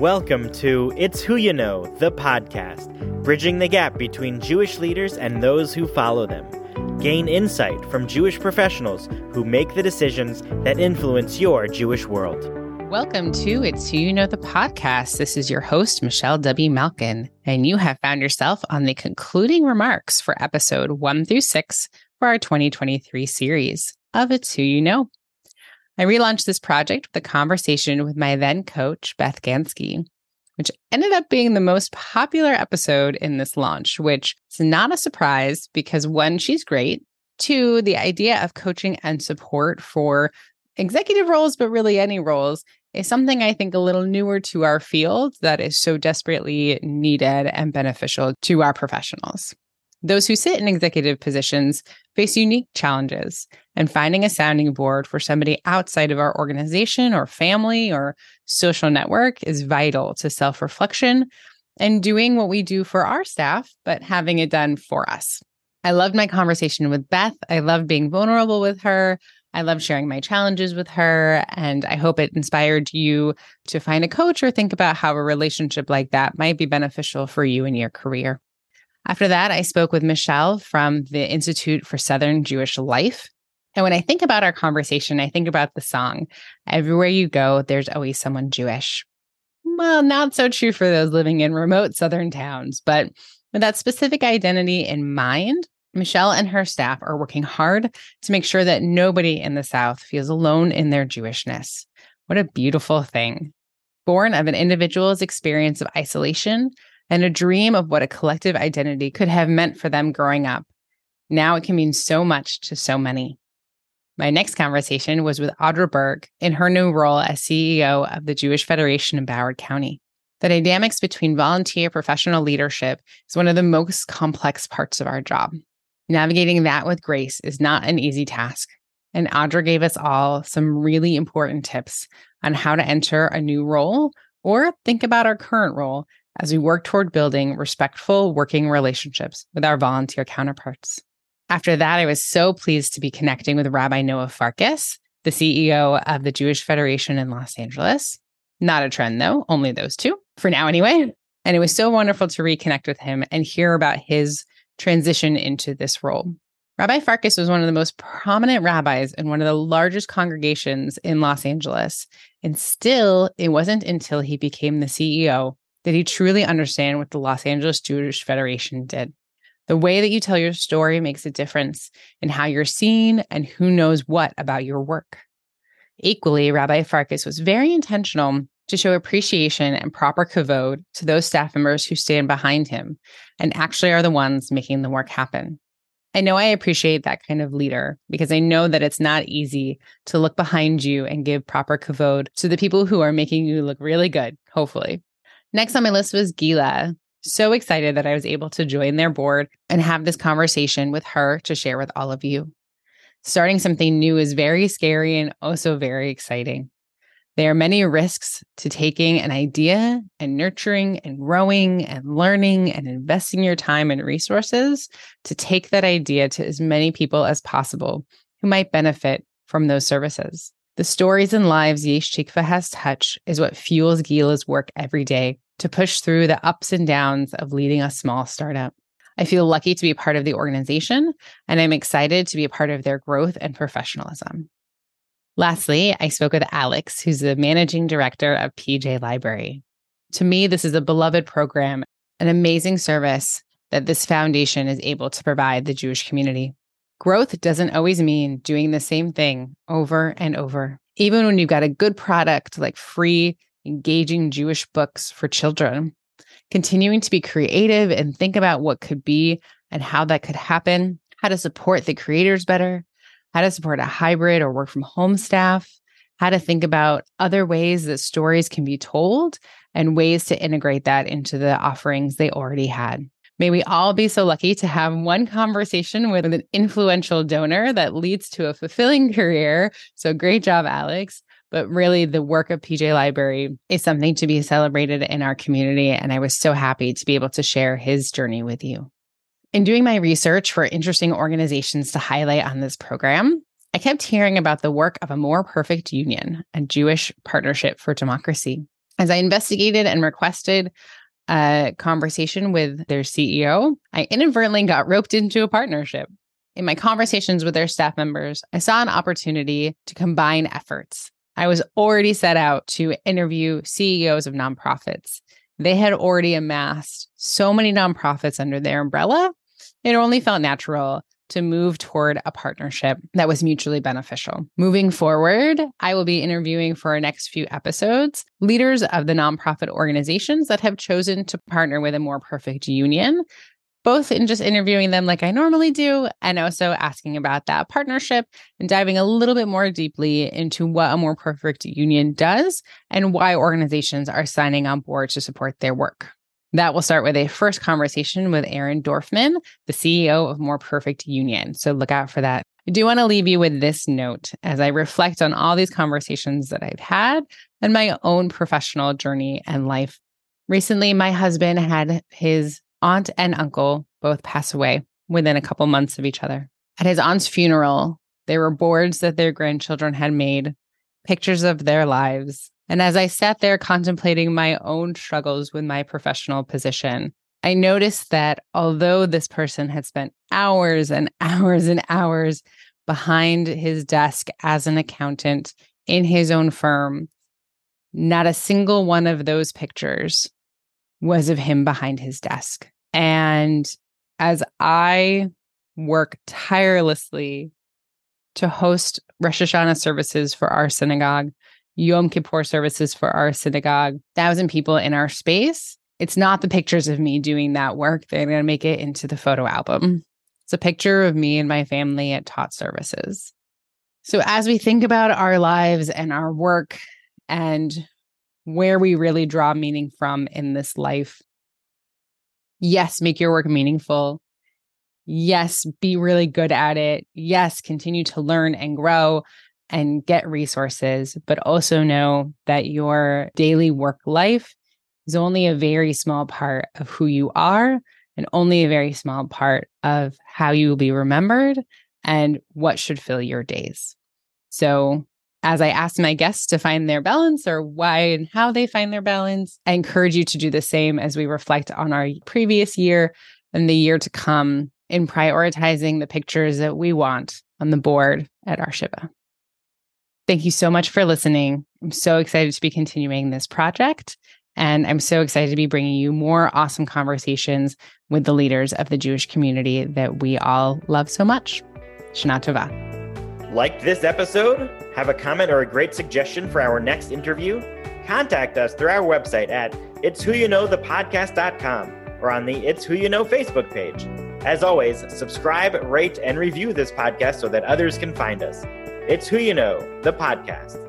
Welcome to It's Who You Know, the podcast, bridging the gap between Jewish leaders and those who follow them. Gain insight from Jewish professionals who make the decisions that influence your Jewish world. Welcome to It's Who You Know, the podcast. This is your host, Michelle W. Malkin, and you have found yourself on the concluding remarks for episode one through six for our 2023 series of It's Who You Know. I relaunched this project with a conversation with my then coach, Beth Gansky, which ended up being the most popular episode in this launch, which is not a surprise because one, she's great. Two, the idea of coaching and support for executive roles, but really any roles, is something I think a little newer to our field that is so desperately needed and beneficial to our professionals. Those who sit in executive positions face unique challenges, and finding a sounding board for somebody outside of our organization or family or social network is vital to self reflection and doing what we do for our staff, but having it done for us. I loved my conversation with Beth. I loved being vulnerable with her. I love sharing my challenges with her. And I hope it inspired you to find a coach or think about how a relationship like that might be beneficial for you in your career. After that, I spoke with Michelle from the Institute for Southern Jewish Life. And when I think about our conversation, I think about the song, Everywhere You Go, There's Always Someone Jewish. Well, not so true for those living in remote Southern towns, but with that specific identity in mind, Michelle and her staff are working hard to make sure that nobody in the South feels alone in their Jewishness. What a beautiful thing. Born of an individual's experience of isolation, and a dream of what a collective identity could have meant for them growing up. Now it can mean so much to so many. My next conversation was with Audra Berg in her new role as CEO of the Jewish Federation in Broward County. The dynamics between volunteer professional leadership is one of the most complex parts of our job. Navigating that with grace is not an easy task. And Audra gave us all some really important tips on how to enter a new role or think about our current role as we work toward building respectful working relationships with our volunteer counterparts. After that, I was so pleased to be connecting with Rabbi Noah Farkas, the CEO of the Jewish Federation in Los Angeles. Not a trend, though, only those two for now, anyway. And it was so wonderful to reconnect with him and hear about his transition into this role. Rabbi Farkas was one of the most prominent rabbis in one of the largest congregations in Los Angeles. And still, it wasn't until he became the CEO did he truly understand what the Los Angeles Jewish Federation did? The way that you tell your story makes a difference in how you're seen and who knows what about your work. Equally, Rabbi Farkas was very intentional to show appreciation and proper kavod to those staff members who stand behind him and actually are the ones making the work happen. I know I appreciate that kind of leader because I know that it's not easy to look behind you and give proper kavod to the people who are making you look really good, hopefully. Next on my list was Gila. So excited that I was able to join their board and have this conversation with her to share with all of you. Starting something new is very scary and also very exciting. There are many risks to taking an idea and nurturing and growing and learning and investing your time and resources to take that idea to as many people as possible who might benefit from those services. The stories and lives Yesh Tikva has touched is what fuels Gila's work every day to push through the ups and downs of leading a small startup. I feel lucky to be part of the organization, and I'm excited to be a part of their growth and professionalism. Lastly, I spoke with Alex, who's the managing director of PJ Library. To me, this is a beloved program, an amazing service that this foundation is able to provide the Jewish community. Growth doesn't always mean doing the same thing over and over. Even when you've got a good product like free engaging Jewish books for children, continuing to be creative and think about what could be and how that could happen, how to support the creators better, how to support a hybrid or work from home staff, how to think about other ways that stories can be told, and ways to integrate that into the offerings they already had. May we all be so lucky to have one conversation with an influential donor that leads to a fulfilling career. So great job, Alex. But really, the work of PJ Library is something to be celebrated in our community. And I was so happy to be able to share his journey with you. In doing my research for interesting organizations to highlight on this program, I kept hearing about the work of a more perfect union, a Jewish partnership for democracy. As I investigated and requested a conversation with their CEO, I inadvertently got roped into a partnership. In my conversations with their staff members, I saw an opportunity to combine efforts. I was already set out to interview CEOs of nonprofits. They had already amassed so many nonprofits under their umbrella. It only felt natural to move toward a partnership that was mutually beneficial. Moving forward, I will be interviewing for our next few episodes leaders of the nonprofit organizations that have chosen to partner with a more perfect union. Both in just interviewing them like I normally do, and also asking about that partnership and diving a little bit more deeply into what a more perfect union does and why organizations are signing on board to support their work. That will start with a first conversation with Aaron Dorfman, the CEO of More Perfect Union. So look out for that. I do want to leave you with this note as I reflect on all these conversations that I've had and my own professional journey and life. Recently, my husband had his aunt and uncle both pass away within a couple months of each other. At his aunt's funeral, there were boards that their grandchildren had made, pictures of their lives, and as I sat there contemplating my own struggles with my professional position, I noticed that although this person had spent hours and hours and hours behind his desk as an accountant in his own firm, not a single one of those pictures was of him behind his desk. And as I work tirelessly to host Rosh Hashanah services for our synagogue, Yom Kippur services for our synagogue, thousand people in our space. It's not the pictures of me doing that work. They're going to make it into the photo album. It's a picture of me and my family at tot services. So, as we think about our lives and our work and where we really draw meaning from in this life, yes, make your work meaningful. Yes, be really good at it. Yes, continue to learn and grow and get resources, but also know that your daily work life is only a very small part of who you are and only a very small part of how you will be remembered and what should fill your days. So, as I ask my guests to find their balance or why and how they find their balance, I encourage you to do the same as we reflect on our previous year and the year to come in prioritizing the pictures that we want on the board at our Shiva. Thank you so much for listening. I'm so excited to be continuing this project. And I'm so excited to be bringing you more awesome conversations with the leaders of the Jewish community that we all love so much. Shana Tova. Like this episode? Have a comment or a great suggestion for our next interview? Contact us through our website at it's who you know the podcast.com or on the It's Who You Know Facebook page. As always, subscribe, rate, and review this podcast so that others can find us. It's Who You Know, the podcast.